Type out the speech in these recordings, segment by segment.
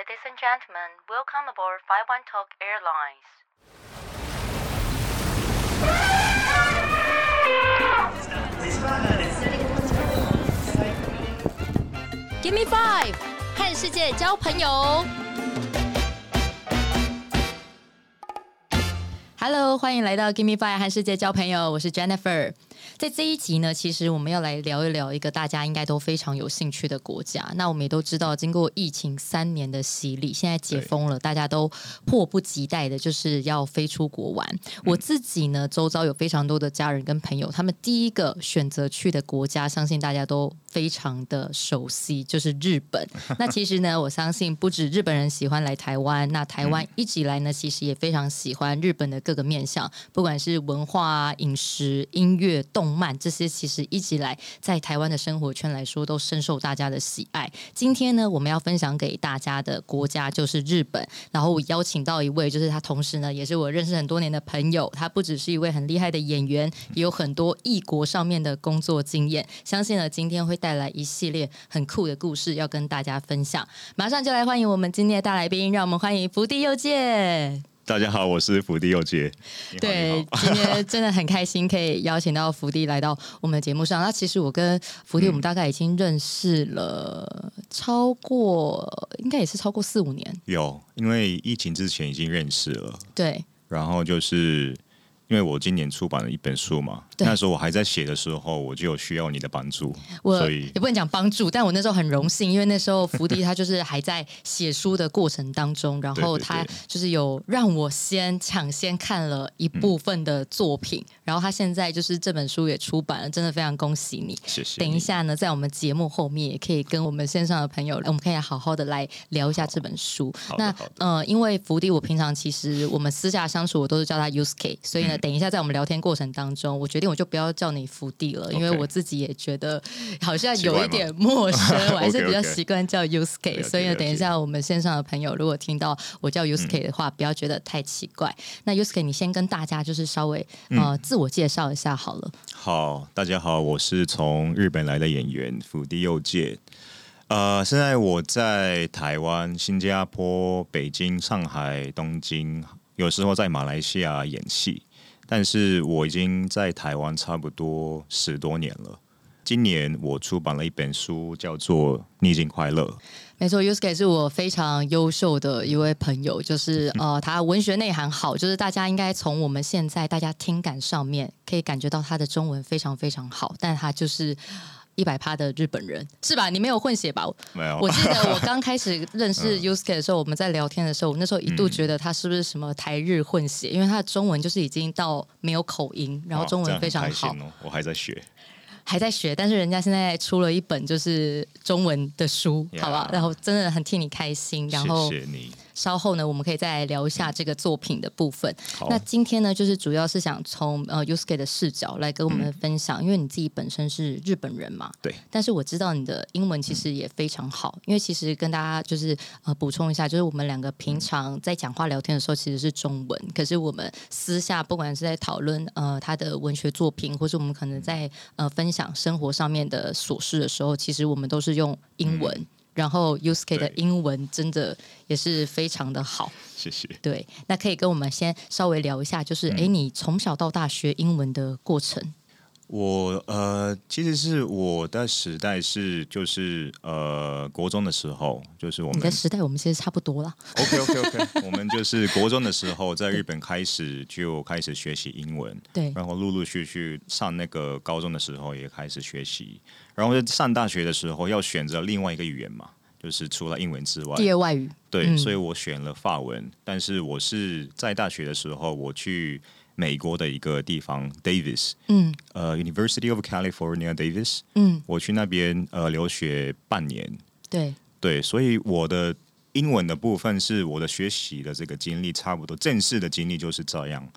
Ladies and gentlemen, welcome aboard 51 Talk Airlines. Give me five，和世界交朋友。Hello，欢迎来到 Give me five 和世界交朋友，我是 Jennifer。 在这一集呢，其实我们要来聊一聊一个大家应该都非常有兴趣的国家。那我们也都知道，经过疫情三年的洗礼，现在解封了，大家都迫不及待的就是要飞出国玩。我自己呢，周遭有非常多的家人跟朋友，他们第一个选择去的国家，相信大家都非常的熟悉，就是日本。那其实呢，我相信不止日本人喜欢来台湾，那台湾一直以来呢，其实也非常喜欢日本的各个面向，不管是文化、啊、饮食、音乐、动漫这些，其实一直以来在台湾的生活圈来说，都深受大家的喜爱。今天呢，我们要分享给大家的国家就是日本，然后我邀请到一位，就是他同时呢，也是我认识很多年的朋友，他不只是一位很厉害的演员，也有很多异国上面的工作经验。相信呢，今天会带来一系列很酷的故事要跟大家分享。马上就来欢迎我们今天的大来宾，让我们欢迎福地佑介。大家好，我是福地佑介。对今天真的很开心可以邀请到福地来到我们的节目上。那其实我跟福地，我们大概已经认识了超过，应该也是超过四五年。有，因为疫情之前已经认识了，对，然后就是因为我今年出版了一本书嘛，对那时候我还在写的时候，我就有需要你的帮助，我所以也不能讲帮助，但我那时候很荣幸，因为那时候福迪他就是还在写书的过程当中，然后他就是有让我先抢先看了一部分的作品，然后他现在就是这本书也出版了，真的非常恭喜你。谢谢。等一，下呢，在我们节目后面也可以跟我们线上的朋友，我们可以好好的来聊一下这本书。那呃，因为福迪，我平常其实我们私下相处，我都是叫他 Usk，所以呢，嗯等一下在我们聊天过程当中，我决定我就不要叫你福地了，因为我自己也觉得好像有一点陌生，我还是比较习惯叫 Usk。了解所以呢，等一下我们线上的朋友如果听到我叫 Usk 的话，不要觉得太奇怪。那 Usk，你先跟大家就是稍微嗯呃自我介绍一下好了。好，大家好，我是从日本来的演员福地佑介。呃，现在我在台湾、新加坡、北京、上海、东京，有时候在马来西亚演戏。但是我已经在台湾差不多十多年了。今年我出版了一本书，叫做《逆境快乐》。没错，Yusuke 是我非常优秀的一位朋友，就是 呃，他文学内涵好，就是大家应该从我们现在大家听感上面可以感觉到他的中文非常非常好，但他就是。一百趴的日本人是吧？你没有混血吧？没有，我记得我刚开始 认识 Uske 的时候，我们在聊天的时候，我那时候一度嗯觉得他是不是什么台日混血，因为他的中文就是已经到没有口音，然后中文非常好我还在学。还在学，但是人家现在出了一本就是中文的书好吧？然后真的很替你开心。然后谢谢你。稍后呢，我们可以再来聊一下这个作品的部分。那今天呢，就是主要是想从呃 y u s k e 的视角来跟我们分享，因为你自己本身是日本人嘛，对，但是我知道你的英文其实也非常好，因为其实跟大家就是呃补充一下，就是我们两个平常在讲话聊天的时候其实是中文，可是我们私下不管是在讨论呃他的文学作品，或是我们可能在呃分享生活上面的琐事的时候，其实我们都是用英文。然后 Uske 的英文真的也是非常的好，谢谢。对，那可以跟我们先稍微聊一下，就是哎、诶你从小到大学英文的过程。我呃，其实是我的时代是就是呃国中的时候，就是我们你的时代我们其实差不多了。OK OK OK，我们就是国中的时候在日本开始就开始学习英文，对，然后陆陆续续上那个高中的时候也开始学习，然后在上大学的时候要选择另外一个语言嘛，就是除了英文之外，第二外语。对，嗯所以我选了法文。但是我是在大学的时候，我去美国的一个地方 Davis，嗯呃，University of California Davis，嗯，我去那边呃留学半年。对，对，所以我的英文的部分是我的学习的这个经历，差不多正式的经历就是这样。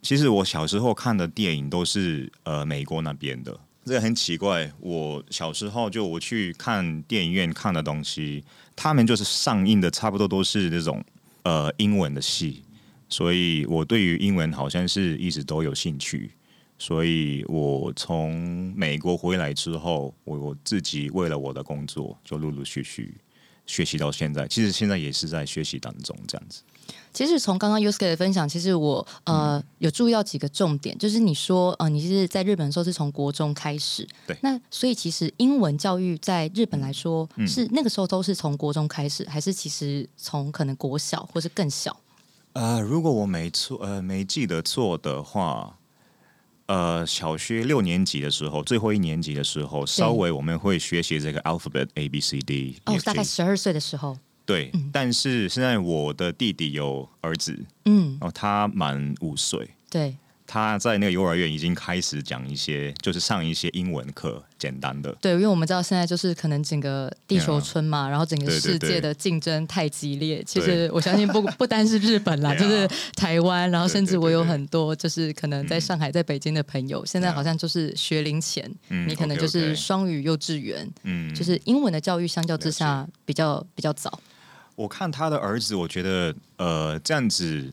其实我小时候看的电影都是呃美国那边的，这个很奇怪。我小时候就我去看电影院看的东西，他们就是上映的差不多都是这种呃英文的戏，所以我对于英文好像是一直都有兴趣。所以我从美国回来之后，我我自己为了我的工作，就陆陆续续学习到现在，其实现在也是在学习当中这样子。其实从刚刚 Yusuke 的分享，其实我呃、有注意到几个重点，就是你说呃你是在日本的时候是从国中开始，对那所以其实英文教育在日本来说、嗯是那个时候都是从国中开始，还是其实从可能国小或是更小？呃，如果我没错，呃，没记得错的话，呃，小学六年级的时候，最后一年级的时候，稍微我们会学习这个 alphabet A B C D 哦大概十二岁的时候，对。但是现在我的弟弟有儿子，嗯，然后他满五岁，对，他在那个幼儿园已经开始讲一些，就是上一些英文课，简单的。对，因为我们知道现在就是可能整个地球村嘛，然后整个世界的竞争太激烈。其实我相信不不单是日本啦，就是台湾，然后甚至我有很多就是可能在上海、在北京的朋友，现在好像就是学龄前，嗯你可能就是双语幼稚园，嗯，就是英文的教育相较之下比较比较早。我看他的儿子，我觉得呃，这样子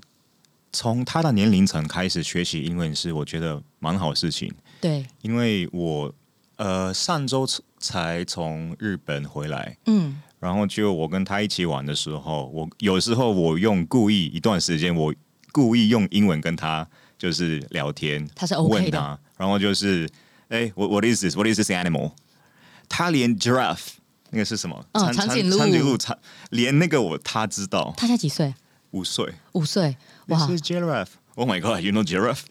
从他的年龄层开始学习英文是我觉得蛮好事情，对，因为我呃上周才从日本回来，嗯，然后就我跟他一起玩的时候，我有时候我用故意一段时间，我故意用英文跟他就是聊天，他是 OK 的然后就是哎，what what is this? What is this animal? 他连 giraffe 那个是什么？嗯长长颈鹿长颈鹿，长连那个我他知道，他才几岁？五岁。五岁，哇 This is giraffe. Oh my god, you know giraffe?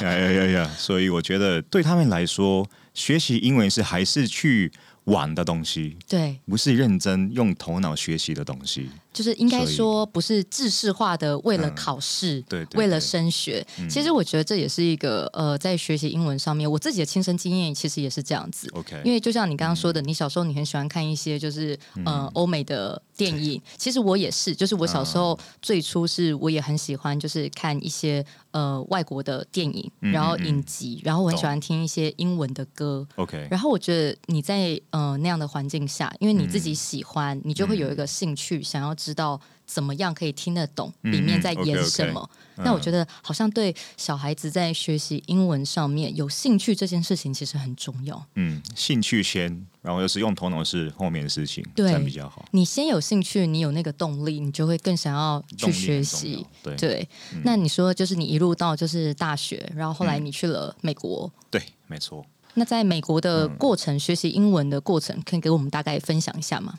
yeah, yeah, yeah, yeah. 所以我觉得对他们来说，学习英文是还是去玩的东西，对，不是认真用头脑学习的东西。就是应该说不是制式化的，为了嗯考试，对对为了升学。嗯。其实我觉得这也是一个呃，在学习英文上面，我自己的亲身经验其实也是这样子。OK，因为就像你刚刚说的，你小时候你很喜欢看一些就是嗯。呃欧美的电影，其实我也是，就是我小时候嗯最初是我也很喜欢，就是看一些呃外国的电影，嗯然后影集，然后我很喜欢听一些英文的歌，OK，然后我觉得你在呃那样的环境下，因为你自己嗯。喜欢，你就会有一个兴趣，想要知道怎么样可以听得懂嗯里面在嗯演什么。那我觉得好像对小孩子在学习英文上面有兴趣这件事情其实很重要。嗯，兴趣先，然后又是用头脑是后面的事情，对这样比较好。你先有兴趣，你有那个动力，你就会更想要去学习。对对，嗯那你说就是你一路到就是大学，然后后来你去了美国。对，没错。那在美国的嗯过程，学习英文的过程，可以给我们大概分享一下吗？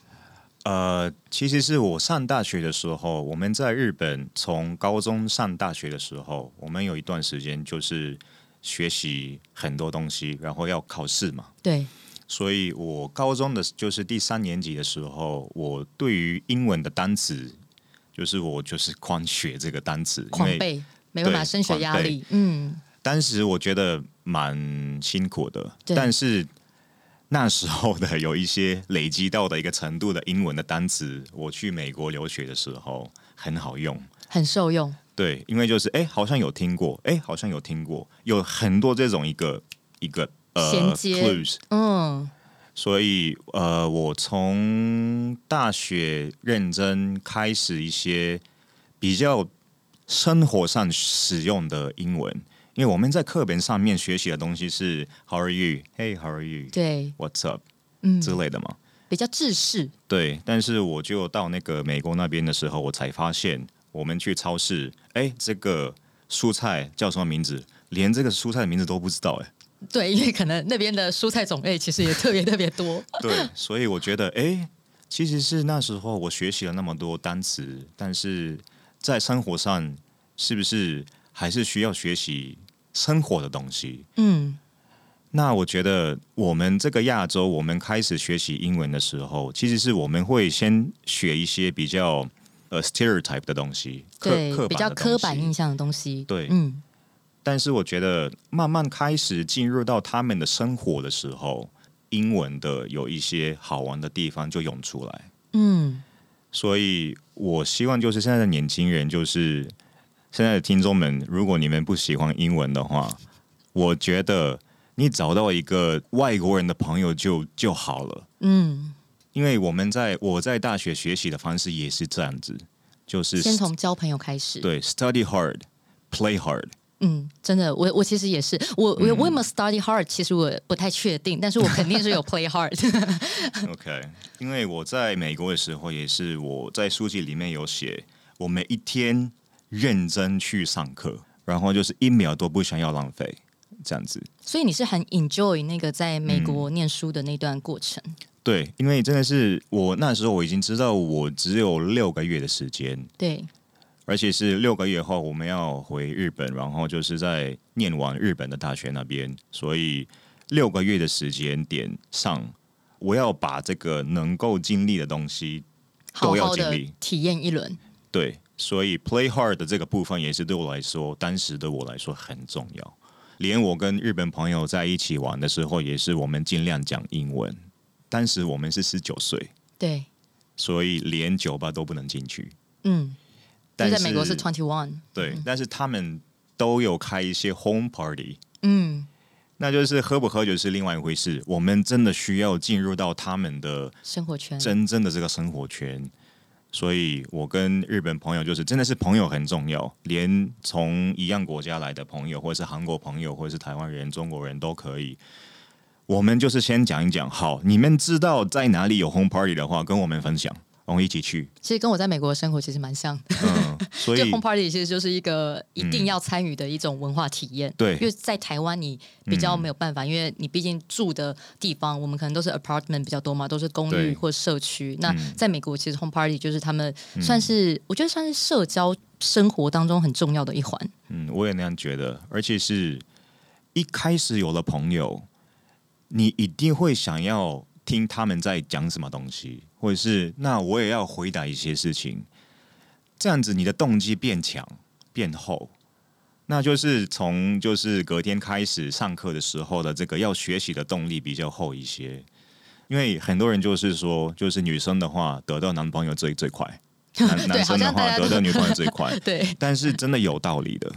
呃，其实是我上大学的时候，我们在日本从高中上大学的时候，我们有一段时间就是学习很多东西，然后要考试嘛。对，所以我高中的就是第三年级的时候，我对于英文的单词，就是我就是狂学这个单词，狂背，没办法，升学压力。嗯，当时我觉得蛮辛苦的，但是那时候的有一些累积到的一个程度的英文的单词，我去美国留学的时候很好用。很受用。对，因为就是哎，好像有听过，哎，好像有听过，有很多这种一个一个呃衔接 clues，嗯，所以呃，我从大学认真开始一些比较生活上使用的英文，因为我们在课本上面学习的东西是 How are you? Hey, how are you? 对，What's up? 嗯，之类的嘛。比较制式。对，但是我就到那个美国那边的时候，我才发现，我们去超市，哎，这个蔬菜叫什么名字？连这个蔬菜的名字都不知道，哎。对，因为可能那边的蔬菜种类其实也特别特别多。对，所以我觉得，哎，其实是那时候我学习了那么多单词，但是在生活上是不是还是需要学习生活的东西？嗯，那我觉得我们这个亚洲，我们开始学习英文的时候，其实是我们会先学一些比较呃 stereotype 的东西，对刻，比较刻板印象的东西。对嗯，但是我觉得慢慢开始进入到他们的生活的时候，英文的有一些好玩的地方就涌出来。嗯，所以我希望就是现在的年轻人，就是现在的听众们，如果你们不喜欢英文的话，我觉得你找到一个外国人的朋友就就好了。嗯，因为我们在我在大学学习的方式也是这样子，就是先从交朋友开始。对 study hard, play hard，嗯，真的，我我其实也是，我我我有没有 study hard，其实我不太确定，但是我肯定是有 play hard。OK，因为我在美国的时候，也是我在书籍里面有写，我每一天认真去上课，然后就是一秒都不想要浪费，这样子。所以你是很 enjoy 那个在美国念书的那段过程。对，因为真的是我那时候我已经知道我只有六个月的时间，对，而且是六个月后我们要回日本，然后就是在念完日本的大学那边，所以六个月的时间点上，我要把这个能够经历的东西都要经历。体验一轮。对，所以 play hard 的这个部分也是对我来说，当时的我来说很重要。连我跟日本朋友在一起玩的时候，也是我们尽量讲英文。当时我们是十九岁，对，所以连酒吧都不能进去。嗯，就但在美国是 twenty one。对，但是他们都有开一些 home party，嗯，那就是喝不喝酒是另外一回事。我们真的需要进入到他们的生活圈。真正的这个生活圈。所以我跟日本朋友就是真的是朋友很重要，连从一样国家来的朋友，或者是韩国朋友，或者是台湾人、中国人都可以。我们就是先讲一讲，好，你们知道在哪里有 home party 的话，跟我们分享，我们一起去。其实跟我在美国的生活其实蛮像的。嗯，所以 home party 其实就是一个一定要参与的一种文化体验。对因为在台湾你比较没有办法，因为你毕竟住的地方，我们可能都是 apartment 比较多嘛，都是公寓或社区。那嗯在美国，其实 home party 就是他们算是，我觉得算是社交生活当中很重要的一环。嗯，我也那样觉得，而且是一开始有了朋友，你一定会想要听他们在讲什么东西，或者是那我也要回答一些事情，这样子你的动机变强变厚，那就是从就是隔天开始上课的时候的这个要学习的动力比较厚一些，因为很多人就是说，就是女生的话得到男朋友最最快，男 男生的话得到女朋友最快，对，但是真的有道理的，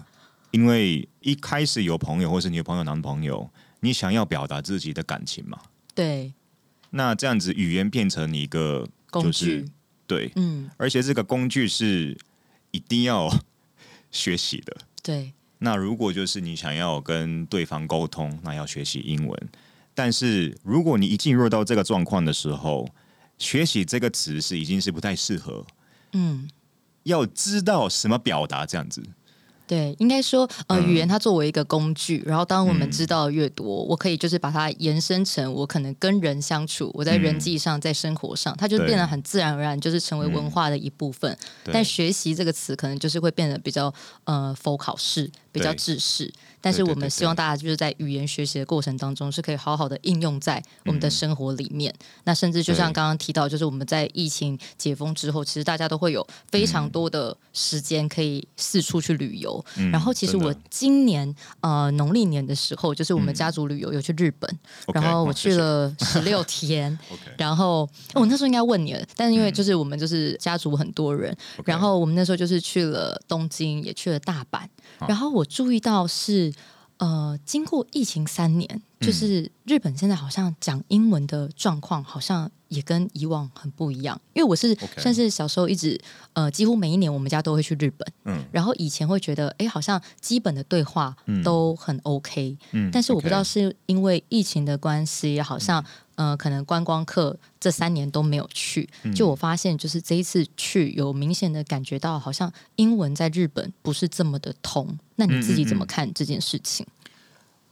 因为一开始有朋友或是女朋友、男朋友，你想要表达自己的感情嘛，对，那这样子语言变成一个工就是具，对，嗯，而且这个工具是一定要学习的。对，那如果就是你想要跟对方沟通，那要学习英文。但是如果你一进入到这个状况的时候，学习这个词是已经是不太适合，嗯。要知道什么表达这样子。对，应该说，呃，嗯语言它作为一个工具，然后当我们嗯。知道越多，我可以就是把它延伸成我可能跟人相处，我在人嗯。际上，在生活上，它就变得很自然而然，就是成为文嗯。化的一部分。对。但学习这个词可能就是会变得比较呃否考试，比较对制式。但是我们希望大家就是在语言学习的过程当中，是可以好好的应用在我们的嗯生活里面。那甚至就像刚刚提到，就是我们在疫情解封之后，其实大家都会有非常嗯多的时间可以四处去旅游。嗯然后其实我今年呃农历年的时候，就是我们嗯家族旅游有去日本然后我去了 十六天。然后我那时候应该问你了，但是因为就是我们就是家族很多人，嗯然后我们那时候就是去了东京，也去了大阪。好。然后我注意到是，呃，经过疫情三年，嗯。就是日本现在好像讲英文的状况好像也跟以往很不一样。因为我是算是小时候一直呃，几乎每一年我们家都会去日本，嗯。然后以前会觉得，哎，好像基本的对话嗯。都很 OK，、嗯但是我不知道是因为疫情的关系，好像、呃，可能观光客这三年都没有去。嗯就我发现，就是这一次去，有明显的感觉到，好像英文在日本不是这么的通。那你自己怎么看这件事情？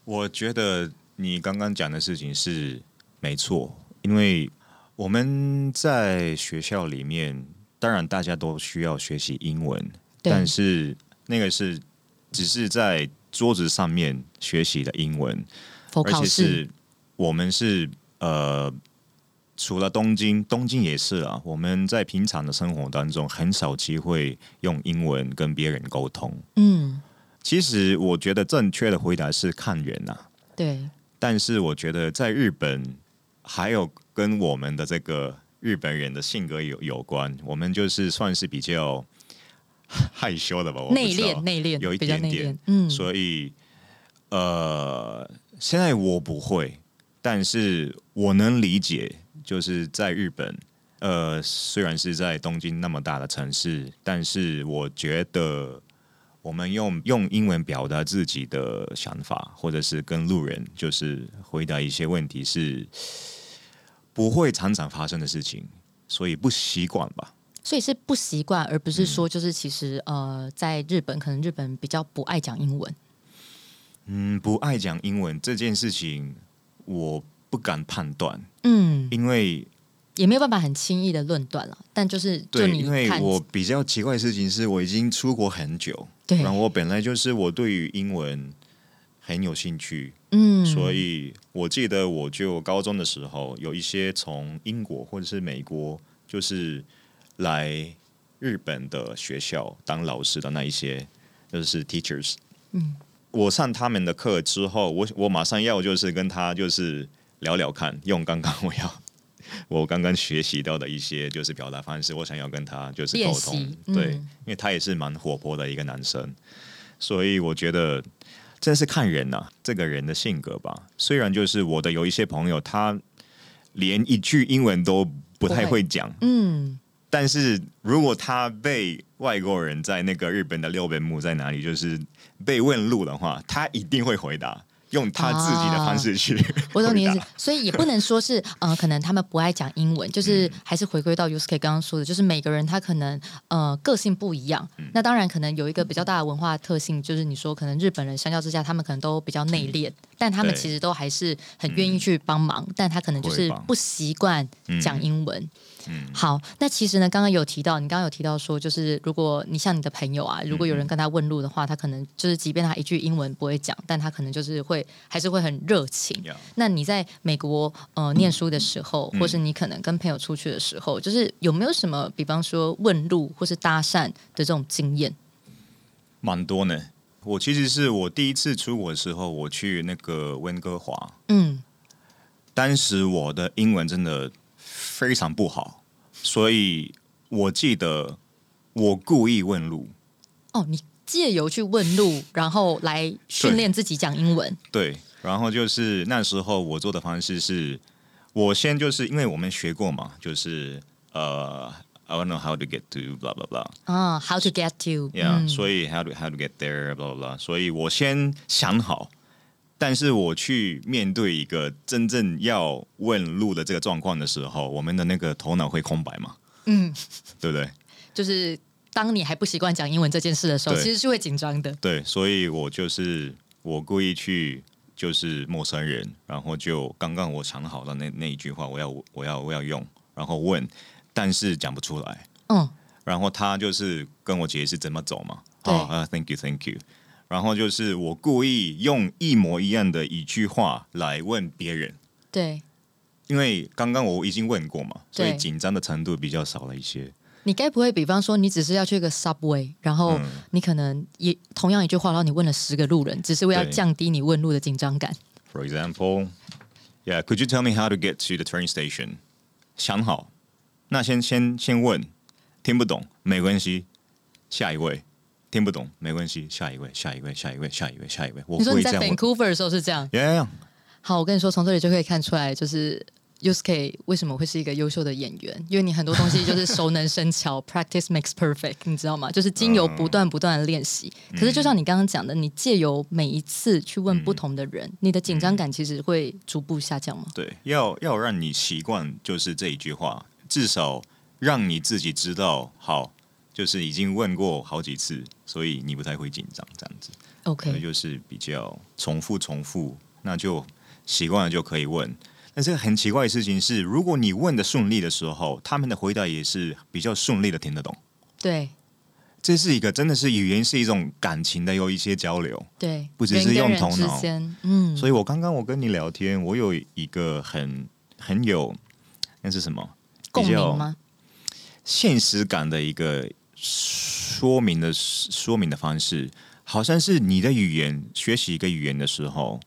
我觉得你刚刚讲的事情是没错，因为我们在学校里面，当然大家都需要学习英文，但是那个是只是在桌子上面学习的英文，而且是我们是呃，除了东京，东京也是啊，我们在平常的生活当中很少机会用英文跟别人沟通。嗯，其实我觉得正确的回答是看人啊，对，但是我觉得在日本，还有跟我们的这个日本人的性格有有关，我们就是算是比较害羞的吧，内敛，内敛，有一点点，嗯，所以呃，现在我不会，但是我能理解，就是在日本，呃，虽然是在东京那么大的城市，但是我觉得我们用用英文表达自己的想法，或者是跟路人就是回答一些问题，是不会常常发生的事情，所以不习惯吧。所以是不习惯，而不是说就是其实呃，在日本可能日本比较不爱讲英文。嗯，不爱讲英文这件事情，我不敢判断，嗯，因为也没有办法很轻易的论断了。但就是就对，你因为看，我比较奇怪的事情是我已经出国很久，对，然后我本来就是我对于英文很有兴趣，嗯，所以我记得我就高中的时候有一些从英国或者是美国就是来日本的学校当老师的那一些，就是 teachers，嗯，我上他们的课之后，我我马上要就是跟他就是聊聊看，用刚刚我要 我刚刚学习到的一些就是表达方式，我想要跟他就是沟通。习，对，嗯。因为他也是蛮活泼的一个男生，所以我觉得真是看人呐、这个人的性格吧。虽然就是我的有一些朋友，他连一句英文都不太会讲，嗯，但是如果他被外国人在那个日本的六本木在哪里，就是被问路的话，他一定会回答，用他自己的方式去、我懂你意思。所以也不能说是呃，可能他们不爱讲英文，就是嗯。还是回归到 Usk 刚刚说的，就是每个人他可能呃个性不一样。嗯。那当然可能有一个比较大的文化特性，就是你说可能日本人相较之下，他们可能都比较内敛，但他们其实都还是很愿意去帮忙，但他可能就是不习惯讲英文。嗯。好，那其实呢，刚刚有提到，你刚刚有提到说，就是如果你像你的朋友啊，如果有人跟他问路的话，他可能就是即便他一句英文不会讲，但他可能就是会还是会很热情。那你在美国呃念书的时候，嗯或是你可能跟朋友出去的时候，就是有没有什么，比方说问路或是搭讪的这种经验？蛮多呢。我其实是我第一次出国的时候，我去那个温哥华，嗯，当时我的英文真的非常不好，所以我记得我故意问路，哦，你借由去问路，然后来训练自己讲英文。对，然后就是那时候我做的方式是，我先就是因为我们学过嘛，就是呃，I don't know how to get to blah blah blah，啊、h o w to get to？yeah，、嗯所以 how to how to get there blah blah blah，所以我先想好，但是我去面对一个真正要问路的这个状况的时候，我们的那个头脑会空白嘛，嗯，对不对？就是当你还不习惯讲英文这件事的时候，其实是会紧张的。对，所以我就是我故意去就是陌生人，然后就刚刚我想好的那那一句话，我要我要我要用，然后问，但是讲不出来，嗯，然后他就是跟我解释怎么走嘛，对啊、啊 t h a n k you，Thank you。然后就是我故意用一模一样的一句话来问别人，对。因为刚刚我已经问过嘛，所以紧张的程度比较少了一些。你该不会，比方说，你只是要去一个 Subway，然后嗯你可能也同样一句话，然后你问了十个路人，只是为了降低你问路的紧张感。For example, yeah, could you tell me how to get to the train station? 想好，那先先先问，听不懂没关系，下一位。听不懂没关系，下一位，下一位，下一位，下一位，下一位。我你说你在。Vancouver 的时候是这样？Yeah, 好，我跟你说，从这里就可以看出来，就是 Yusuke 为什么会是一个优秀的演员，因为你很多东西就是熟能生巧，practice makes perfect，你知道吗？就是经由不断不断的练习。可是就像你刚刚讲的，你借由每一次去问不同的人，你的紧张感其实会逐步下降吗？对，要要让你习惯，就是这一句话，至少让你自己知道，好，就是已经问过好几次，所以你不太会紧张，这样子。OK，就是比较重复重复，那就习惯了就可以问。但是很奇怪的事情是，如果你问的顺利的时候，他们的回答也是比较顺利的听得懂。对这是一个真的是语言是一种感情的有一些交流，对，不只是用头脑嗯，所以我刚刚我跟你聊天，我有一个很很有那是什么共比较鸣吗？现实感的一个说明的说明的方式，好像是你的语言学习一个语言的时候，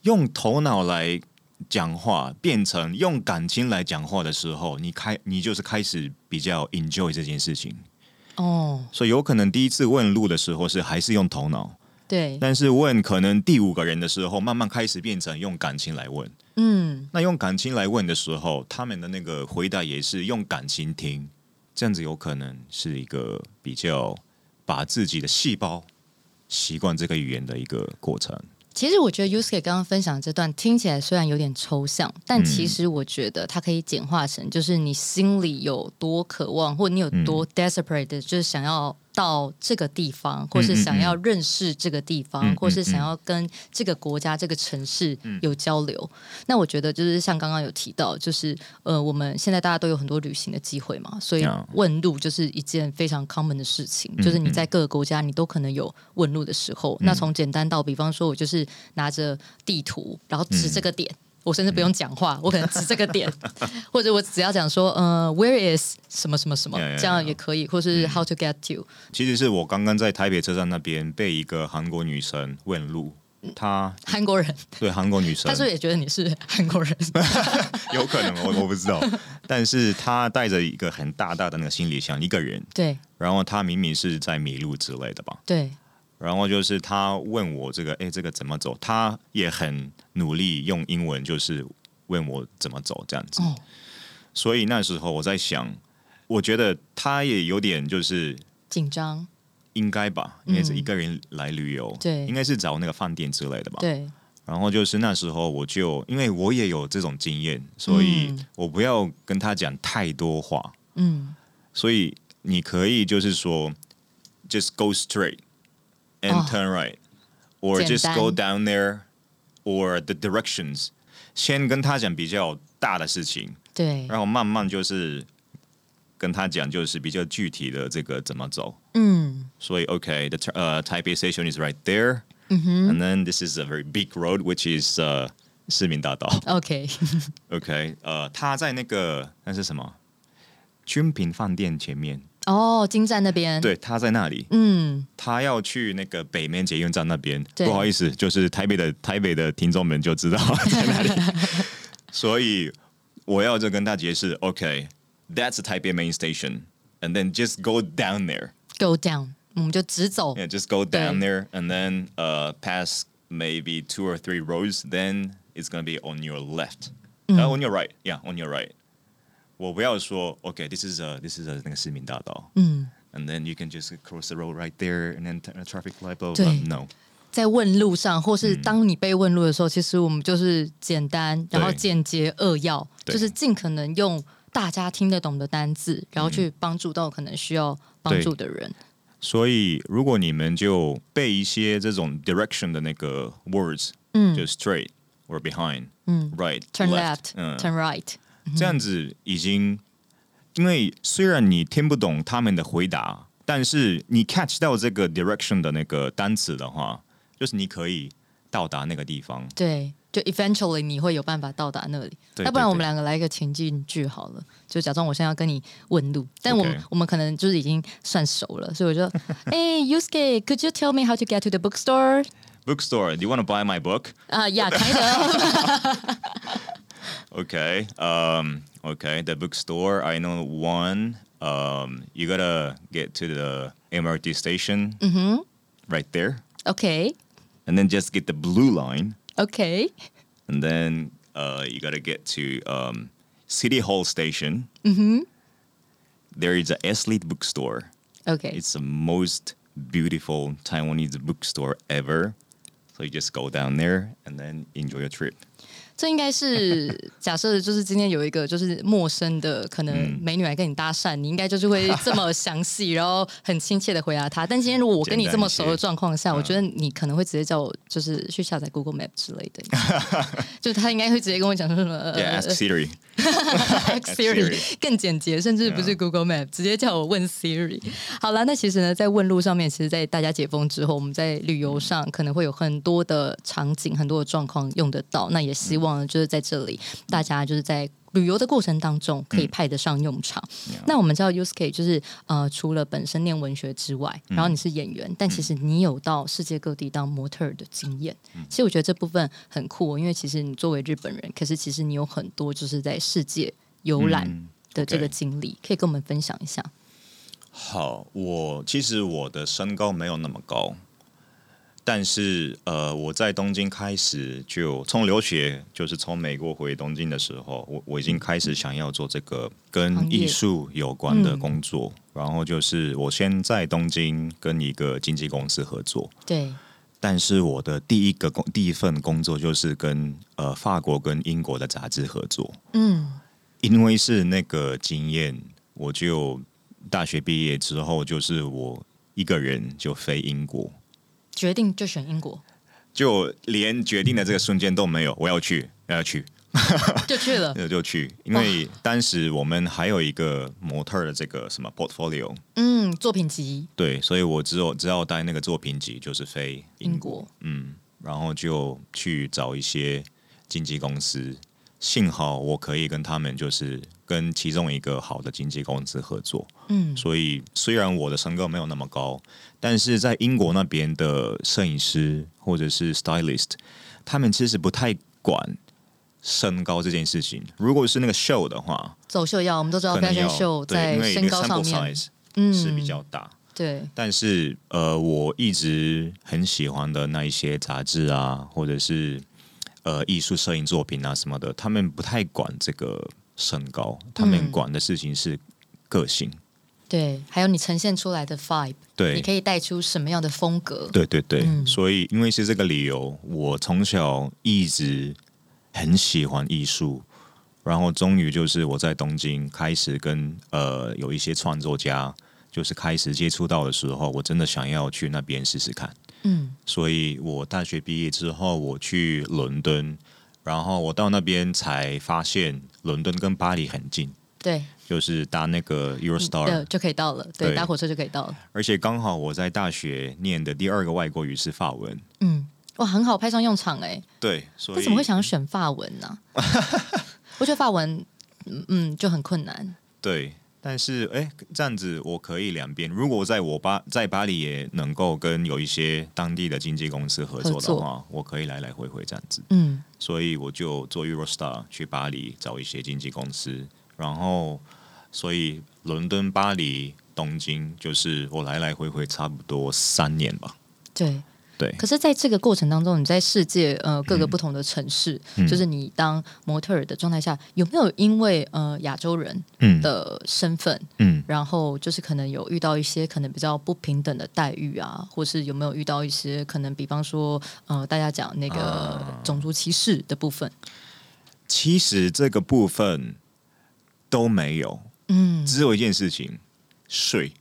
用头脑来讲话，变成用感情来讲话的时候，你开你就是开始比较 enjoy 这件事情。哦，所以有可能第一次问路的时候是还是用头脑，对，但是问可能第五个人的时候，慢慢开始变成用感情来问。嗯，那用感情来问的时候，他们的那个回答也是用感情听，这样子有可能是一个比较把自己的细胞习惯这个语言的一个过程。其实我觉得 Uske 刚刚分享这段听起来虽然有点抽象，但其实我觉得它可以简化成，就是你心里有多渴望，或你有多 desperate，、就是想要到这个地方，或是想要认识这个地方，嗯或是想要跟这个国家、这个城市有交流。那我觉得就是像刚刚有提到，就是呃，我们现在大家都有很多旅行的机会嘛，所以问路就是一件非常 common 的事情，就是你在各个国家你都可能有问路的时候。那从简单到，比方说我就是拿着地图，然后指这个点。我甚至不用讲话，我可能指这个点，或者我只要讲说，呃，where is 什么什么什么这样.也可以，或是 how to get to。其实是我刚刚在台北车站那边被一个韩国女生问路，她韩国人，对韩国女生他是不是也觉得你是韩国人？有可能我我不知道，但是她带着一个很大大的那个行李箱，一个人，对然后她明明是在迷路之类的吧，对，然后就是他问我这个，哎，这个怎么走？他也很努力用英文，就是问我怎么走这样子。哦，所以那时候我在想，我觉得他也有点就是紧张，应该吧，因为是一个人来旅游，对。应该是找那个饭店之类的吧。对，然后就是那时候我就因为我也有这种经验，所以嗯。我不要跟他讲太多话，嗯，所以你可以就是说，just go straight and 哦 turn right, or 简 just 单 go down there, or the directions。先跟他讲比较大的事情，对，然后慢慢就是跟他讲就是比较具体的这个怎么走。嗯所以 OK，the、uh, Taipei station is right there，、嗯哼 and then this is a very big road which is 呃、市民大道。 ，OK， OK，呃，他在那个那是什么？君品饭店前面， 哦，金站那边，，对，他在那里。嗯，他要去那个北面捷运站那边，对不好意思，就是台北的台北的听众们就知道在哪里。所以我要就跟他解释，OK，that's a、Taipei main station，and then just go down there。go down，我们就直走 Yeah, just go down there and then uh, pass maybe two or three rows. Then it's gonna be on your left, uh, on your right. Yeah, on your right. 我不要说 OK, this is a this is a 那个市民大道。嗯， And then you can just cross the road right there, and then turn a traffic light. Blah, blah, 对 blah. No. 在问路上，或嗯是当你被问路的时候，其实我们就是简单，然后简洁扼要，对就是尽可能用大家听得懂的单字，然后去帮助到可能需要帮助的人。所以如果你们就背一些这种 direction 的那个 words，嗯就 straight or behind, 嗯 right, ，turn left， left，turn 嗯 right， 这样子已经，因为虽然你听不懂他们的回答，但是你 catch 到这个 direction 的那个单词的话，就是你可以到达那个地方。对，就 eventually 你会有办法到达那里。对要不然我们两个来一个情境剧好了，就假装我现在要跟你问路，但我们我们可能就是已经算熟了，所以我就，哎、y u s k e could you tell me how to get to the bookstore？Bookstore, do you want to buy my book? 啊、呀，kind of，Okay. Um, okay. The bookstore, I know one. Um, you gotta get to the MRT station right there, OK and then just get the blue line, OK，and then uh, you gotta get to um, City Hall station. There is a Esleet bookstore. OK，It's the most beautiful Taiwanese bookstore ever. So you just go down there and then enjoy your trip. 这应该是 假设，就是今天有一个就是陌生的可能嗯美女来跟你搭讪，你应该就是会 这么详细，然后很亲切的回答她。但今天如果我跟你这么熟的状况下，我觉得你可能会直接叫我就是去下载 Google Map 之类的，就他应该会直接跟我讲说什么呃 Yeah, ask Siri. Ask Siri 更简洁，甚至不是 Google Map，直接叫我问 Siri。好了，那其实呢，在问路上面，其实，在大家解封之后，我们在旅游上可能会有很多的场景、很多的状况用得到。那也希望呢就是在这里，大家就是在。旅游的过程当中可以派得上用场。那我们知道 Usk 就是呃，除了本身念文学之外，然后你是演员，但其实你有到世界各地当模特儿的经验。其实我觉得这部分很酷、哦，因为其实你作为日本人，可是其实你有很多就是在世界游览嗯的这个经历，可以跟我们分享一下。好，我其实我的身高没有那么高，但是呃，我在东京开始就从留学，就是从美国回东京的时候，我我已经开始想要做这个跟艺术有关的嗯。工作，然后就是我先在东京跟一个经纪公司合作，对，但是我的第一个工第一份工作就是跟呃法国跟英国的杂志合作，嗯，因为是那个经验，我就大学毕业之后就是我一个人就飞英国，决定就选英国，就连决定的这个瞬间都没有，我要去，要去，就去了。就 就去，因为当时我们还有一个模特的这个什么 portfolio，嗯，作品集。对，所以我只有只要带那个作品集，就是飞英英，国，嗯，然后就去找一些经纪公司。幸好我可以跟他们，就是跟其中一个好的经纪公司合作，嗯，所以虽然我的身高没有那么高，但是在英国那边的摄影师或者是 stylist，他们其实不太管身高这件事情。如果是那个 show 的话，走秀要我们都知道，fashion 要 show 对，在身高上面，嗯，是比较大。对，但是呃，我一直很喜欢的那一些杂志啊，或者是呃艺术摄影作品啊什么的，他们不太管这个身高，他们嗯管的事情是个性。对，还有你呈现出来的 vibe，对，你可以带出什么样的风格？对对对，嗯。所以因为是这个理由，我从小一直很喜欢艺术，然后终于就是我在东京开始跟呃有一些创作家，就是开始接触到的时候，我真的想要去那边试试看。嗯，所以我大学毕业之后，我去伦敦，然后我到那边才发现伦敦跟巴黎很近，对，就是搭那个 Eurostar，、对，就可以到了，对，对搭火车就可以到了。而且刚好我在大学念的第二个外国语是法文，嗯，哇，很好，派上用场哎。对，所以为什么会想选法文呢、我觉得法文，嗯嗯，就很困难。对？但是哎，这样子我可以两边。如果在我巴在巴黎也能够跟有一些当地的经纪公司合作合作的话，我可以来来回回这样子。嗯，所以我就做 Eurostar 去巴黎找一些经纪公司，然后所以伦敦、巴黎、东京，就是我来来回回差不多三年吧。对。对，可是，在这个过程当中，你在世界呃各个不同的城市，嗯就是你当模特儿的状态下，有没有因为呃亚洲人嗯的身份，嗯，然后就是可能有遇到一些可能比较不平等的待遇啊，或是有没有遇到一些可能，比方说呃大家讲那个啊种族歧视的部分？其实这个部分都没有，嗯，只有一件事情，税。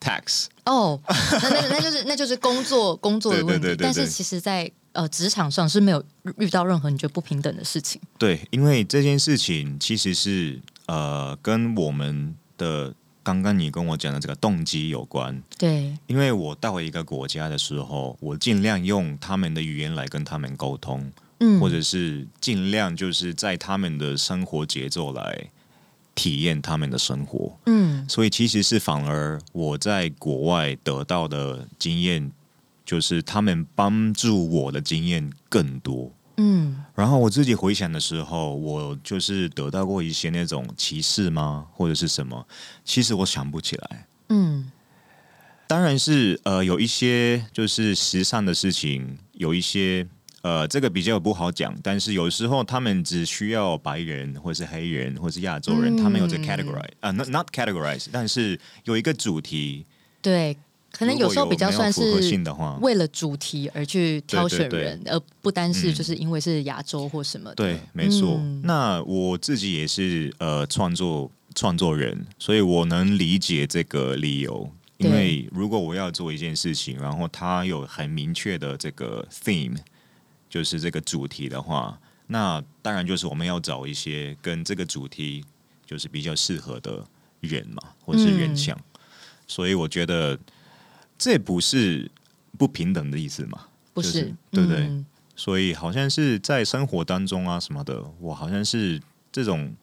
Tax。哦，那那那就是那就是工作 工作的问题，对对对对对。但是其实在，呃职场上是没有遇到任何你觉得不平等的事情。对，因为这件事情其实是呃跟我们的刚刚你跟我讲的这个动机有关。对，因为我到一个国家的时候，我尽量用他们的语言来跟他们沟通，嗯，或者是尽量就是在他们的生活节奏来体验他们的生活。嗯所以其实是反而我在国外得到的经验，就是他们帮助我的经验更多。嗯然后我自己回想的时候，我就是得到过一些那种歧视吗，或者是什么？其实我想不起来。嗯当然是呃，有一些就是时尚的事情，有一些呃，这个比较不好讲。但是有时候他们只需要白人，或是黑人，或是亚洲人，嗯他们有这 categorize 啊、n o t not categorize，但是有一个主题，对，可能有时候比较算是性的话，为了主题而去挑选对对对人，而不单是嗯就是因为是亚洲或什么的。对，没错。嗯那我自己也是呃创作创作人，所以我能理解这个理由。因为如果我要做一件事情，然后它有很明确的这个 theme，就是这个主题的话，那当然就是我们要找一些跟这个主题就是比较适合的人嘛，或者是人嗯像。所以我觉得这不是不平等的意思嘛，不就是是，对不对嗯所以好像是在生活当中啊什么的，我好像是这种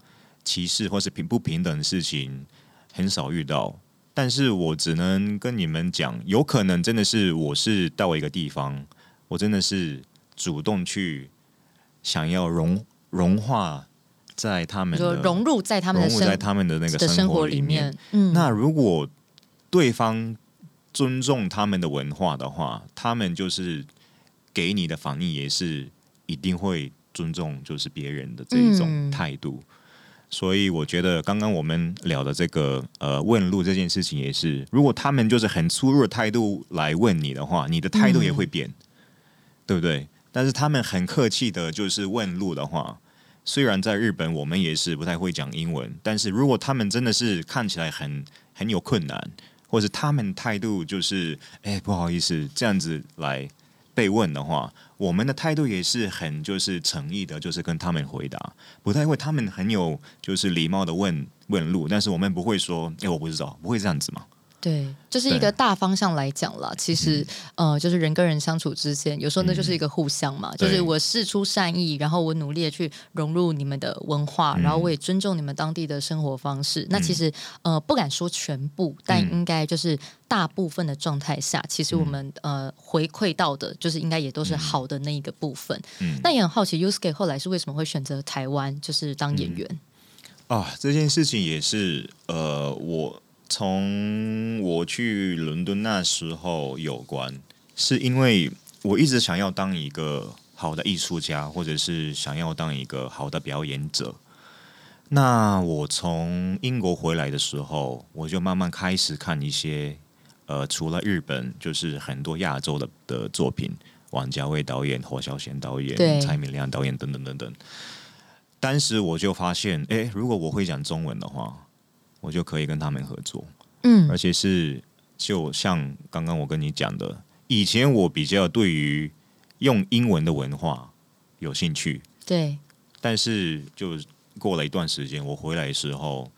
歧视或是平不平等的事情很少遇到。但是我只能跟你们讲，有可能真的是我是到一个地方，我真的是主动去想要融融化在他们融入在他们的融入在他们的那个生活里活面。那如果对方尊重他们的文化的话，他们就是给你的反应也是一定会尊重，就是别人的这一种嗯态度。所以我觉得刚刚我们聊的这个呃问路这件事情也是，如果他们就是很粗鲁的态度来问你的话，你的态度也会变，对不对？但是他们很客气的，就是问路的话，虽然在日本我们也是不太会讲英文，但是如果他们真的是看起来很很有困难，或者他们态度就是哎不好意思这样子来被问的话，我们的态度也是很就是诚意的，就是跟他们回答，不太会他们很有就是礼貌的问问路，但是我们不会说哎我不知道，不会这样子嘛。对，就是一个大方向来讲啦。其实，呃，就是人跟人相处之间，有时候那就是一个互相嘛。就是我事出善意，然后我努力的去融入你们的文化，然后我也尊重你们当地的生活方式。那其实，呃，不敢说全部，但应该就是大部分的状态下，其实我们呃回馈到的，就是应该也都是好的那一个部分。嗯，那也很好奇，Uske 后来是为什么会选择台湾，就是当演员啊？这件事情也是，呃，我。从我去伦敦那时候有关，是因为我一直想要当一个好的艺术家，或者是想要当一个好的表演者。那我从英国回来的时候，我就慢慢开始看一些，呃，除了日本，就是很多亚洲的的作品，王家卫导演、侯孝贤导演、蔡明亮导演等等等等。当时我就发现，哎，如果我会讲中文的话。我就可以跟他们合作，嗯，而且是就像刚刚我跟你讲的，以前我比较对于用英文的文化有兴趣，对，但是就过了一段时间，我回来的时候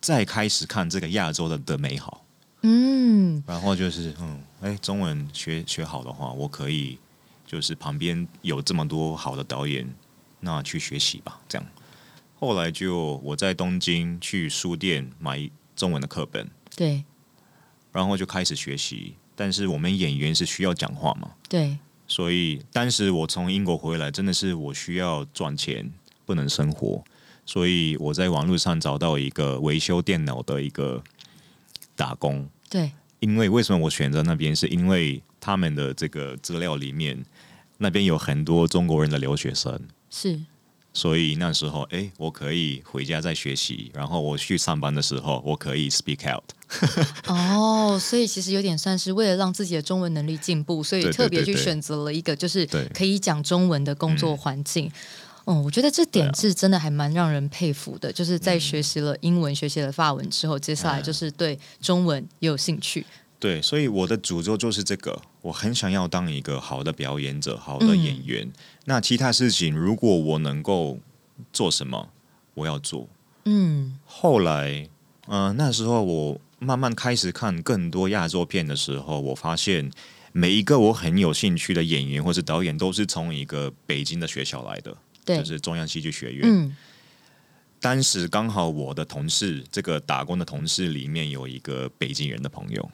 再开始看这个亚洲的的美好，嗯，然后就是嗯，哎，中文学学好的话，我可以就是旁边有这么多好的导演，那去学习吧，这样。后来就我在东京去书店买中文的课本，对，然后就开始学习。但是我们演员是需要讲话嘛，对，所以当时我从英国回来，真的是我需要赚钱，不能生活，所以我在网络上找到一个维修电脑的一个打工。对，因为为什么我选择那边，是因为他们的这个资料里面，那边有很多中国人的留学生，是。所以那时候，哎，我可以回家再学习，然后我去上班的时候，我可以 speak out。哦，所以其实有点算是为了让自己的中文能力进步，所以特别去选择了一个就是可以讲中文的工作环境。哦，我觉得这点是真的还蛮让人佩服的，就是在学习了英文、学习了法文之后，接下来就是对中文也有兴趣。对，所以我的诅咒就是这个，我很想要当一个好的表演者，好的演员。那其他事情，如果我能够做什么，我要做。嗯，后来，嗯，那时候我慢慢开始看更多亚洲片的时候，我发现每一个我很有兴趣的演员或是导演，都是从一个北京的学校来的，就是中央戏剧学院。嗯，当时刚好我的同事，这个打工的同事里面有一个北京人的朋友。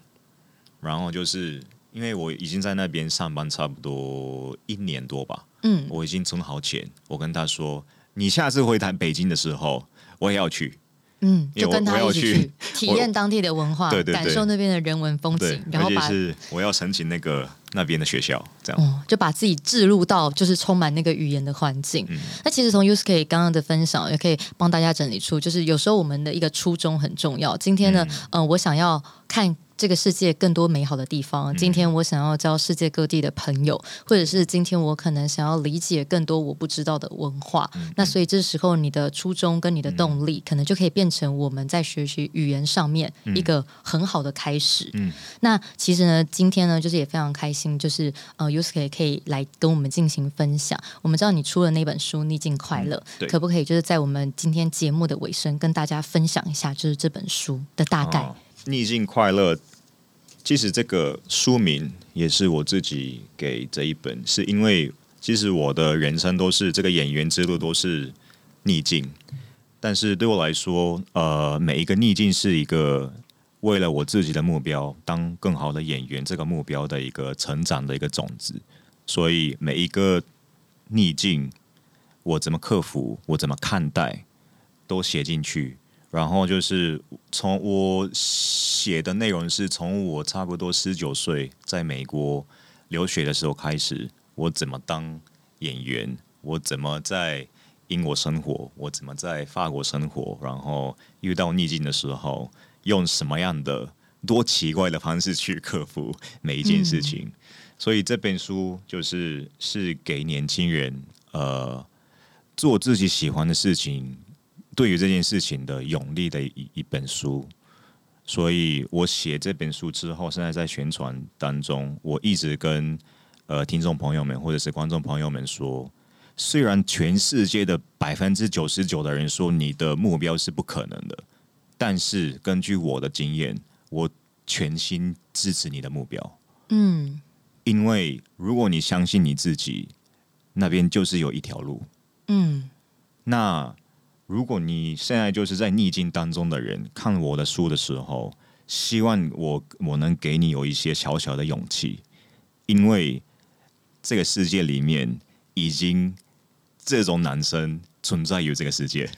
然后就是因为我已经在那边上班差不多一年多吧，嗯，我已经存好钱。我跟他说：“你下次回台北京的时候，我也要去。”嗯，就跟他一起去体验当地的文化，对对对，感受那边的人文风景，然后把是我要申请那个那边的学校，这样哦，就把自己置入到就是充满那个语言的环境。那其实从 USK 刚刚的分享，也可以帮大家整理出，就是有时候我们的一个初衷很重要。今天呢，嗯，我想要看。这个世界更多美好的地方。今天我想要交世界各地的朋友，或者是今天我可能想要理解更多我不知道的文化。那所以这时候你的初衷跟你的动力，可能就可以变成我们在学习语言上面一个很好的开始。嗯，那其实呢，今天呢，就是也非常开心，就是呃，Usk 可以来跟我们进行分享。我们知道你出了那本书《逆境快乐》，可不可以就是在我们今天节目的尾声跟大家分享一下，就是这本书的大概？逆境快乐。其实这个书名也是我自己给这一本，是因为其实我的人生都是这个演员之路都是逆境，但是对我来说，呃，每一个逆境是一个为了我自己的目标，当更好的演员这个目标的一个成长的一个种子，所以每一个逆境我怎么克服，我怎么看待，都写进去。然后就是从我写的内容是从我差不多十九岁在美国留学的时候开始，我怎么当演员，我怎么在英国生活，我怎么在法国生活，然后遇到逆境的时候，用什么样的多奇怪的方式去克服每一件事情。所以这本书就是是给年轻人呃做自己喜欢的事情，对于这件事情的勇力的一一本书。所以我写这本书之后，现在在宣传当中，我一直跟呃听众朋友们或者是观众朋友们说。虽然全世界的百分之九十九的人说你的目标是不可能的，但是根据我的经验，我全心支持你的目标。嗯，因为如果你相信你自己，那边就是有一条路。嗯，那如果你现在就是在逆境当中的人，看我的书的时候，希望我我能给你有一些小小的勇气，因为这个世界里面已经。这种男生存在于这个世界。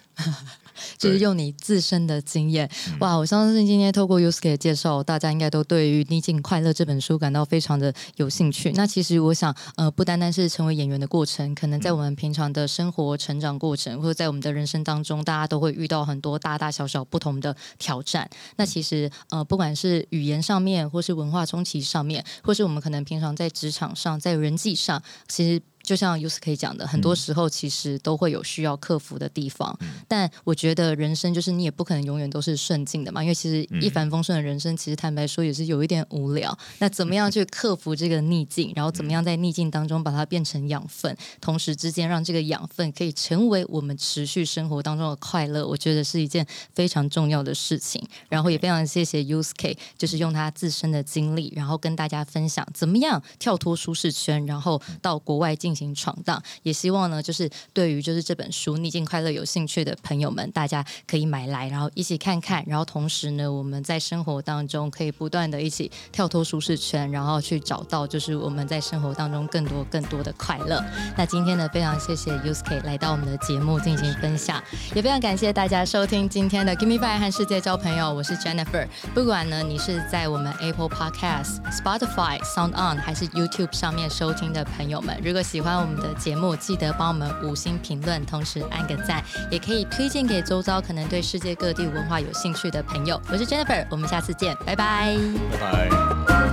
就是用你自身的经验，哇！我相信今天透过 Uske 的介绍，大家应该都对于《逆境快乐》这本书感到非常的有兴趣。那其实我想，呃，不单单是成为演员的过程，可能在我们平常的生活成长过程，或者在我们的人生当中，大家都会遇到很多大大小小不同的挑战。那其实，呃，不管是语言上面，或是文化冲击上面，或是我们可能平常在职场上，在人际上，其实就像 Uske 讲的，很多时候其实都会有需要克服的地方。但我觉得人生就是你也不可能永远都是顺境的嘛，因为其实一帆风顺的人生，其实坦白说也是有一点无聊。那怎么样去克服这个逆境，然后怎么样在逆境当中把它变成养分，同时之间让这个养分可以成为我们持续生活当中的快乐，我觉得是一件非常重要的事情。然后也非常谢谢 Usk，就是用他自身的经历，然后跟大家分享怎么样跳脱舒适圈，然后到国外进行闯荡。也希望呢，就是对于就是这本书《逆境快乐》有兴趣的朋友们。大家可以买来，然后一起看看，然后同时呢，我们在生活当中可以不断的一起跳脱舒适圈，然后去找到就是我们在生活当中更多更多的快乐。那今天呢，非常谢谢 Usk 来到我们的节目进行分享，也非常感谢大家收听今天的 Give Me Five 和世界交朋友，我是 Jennifer。不管呢你是在我们 Apple Podcast、Spotify、Sound On 还是 YouTube 上面收听的朋友们，如果喜欢我们的节目，记得帮我们五星评论，同时按个赞，也可以推荐给。周遭可能对世界各地文化有兴趣的朋友，我是 Jennifer，我们下次见，拜拜，拜拜。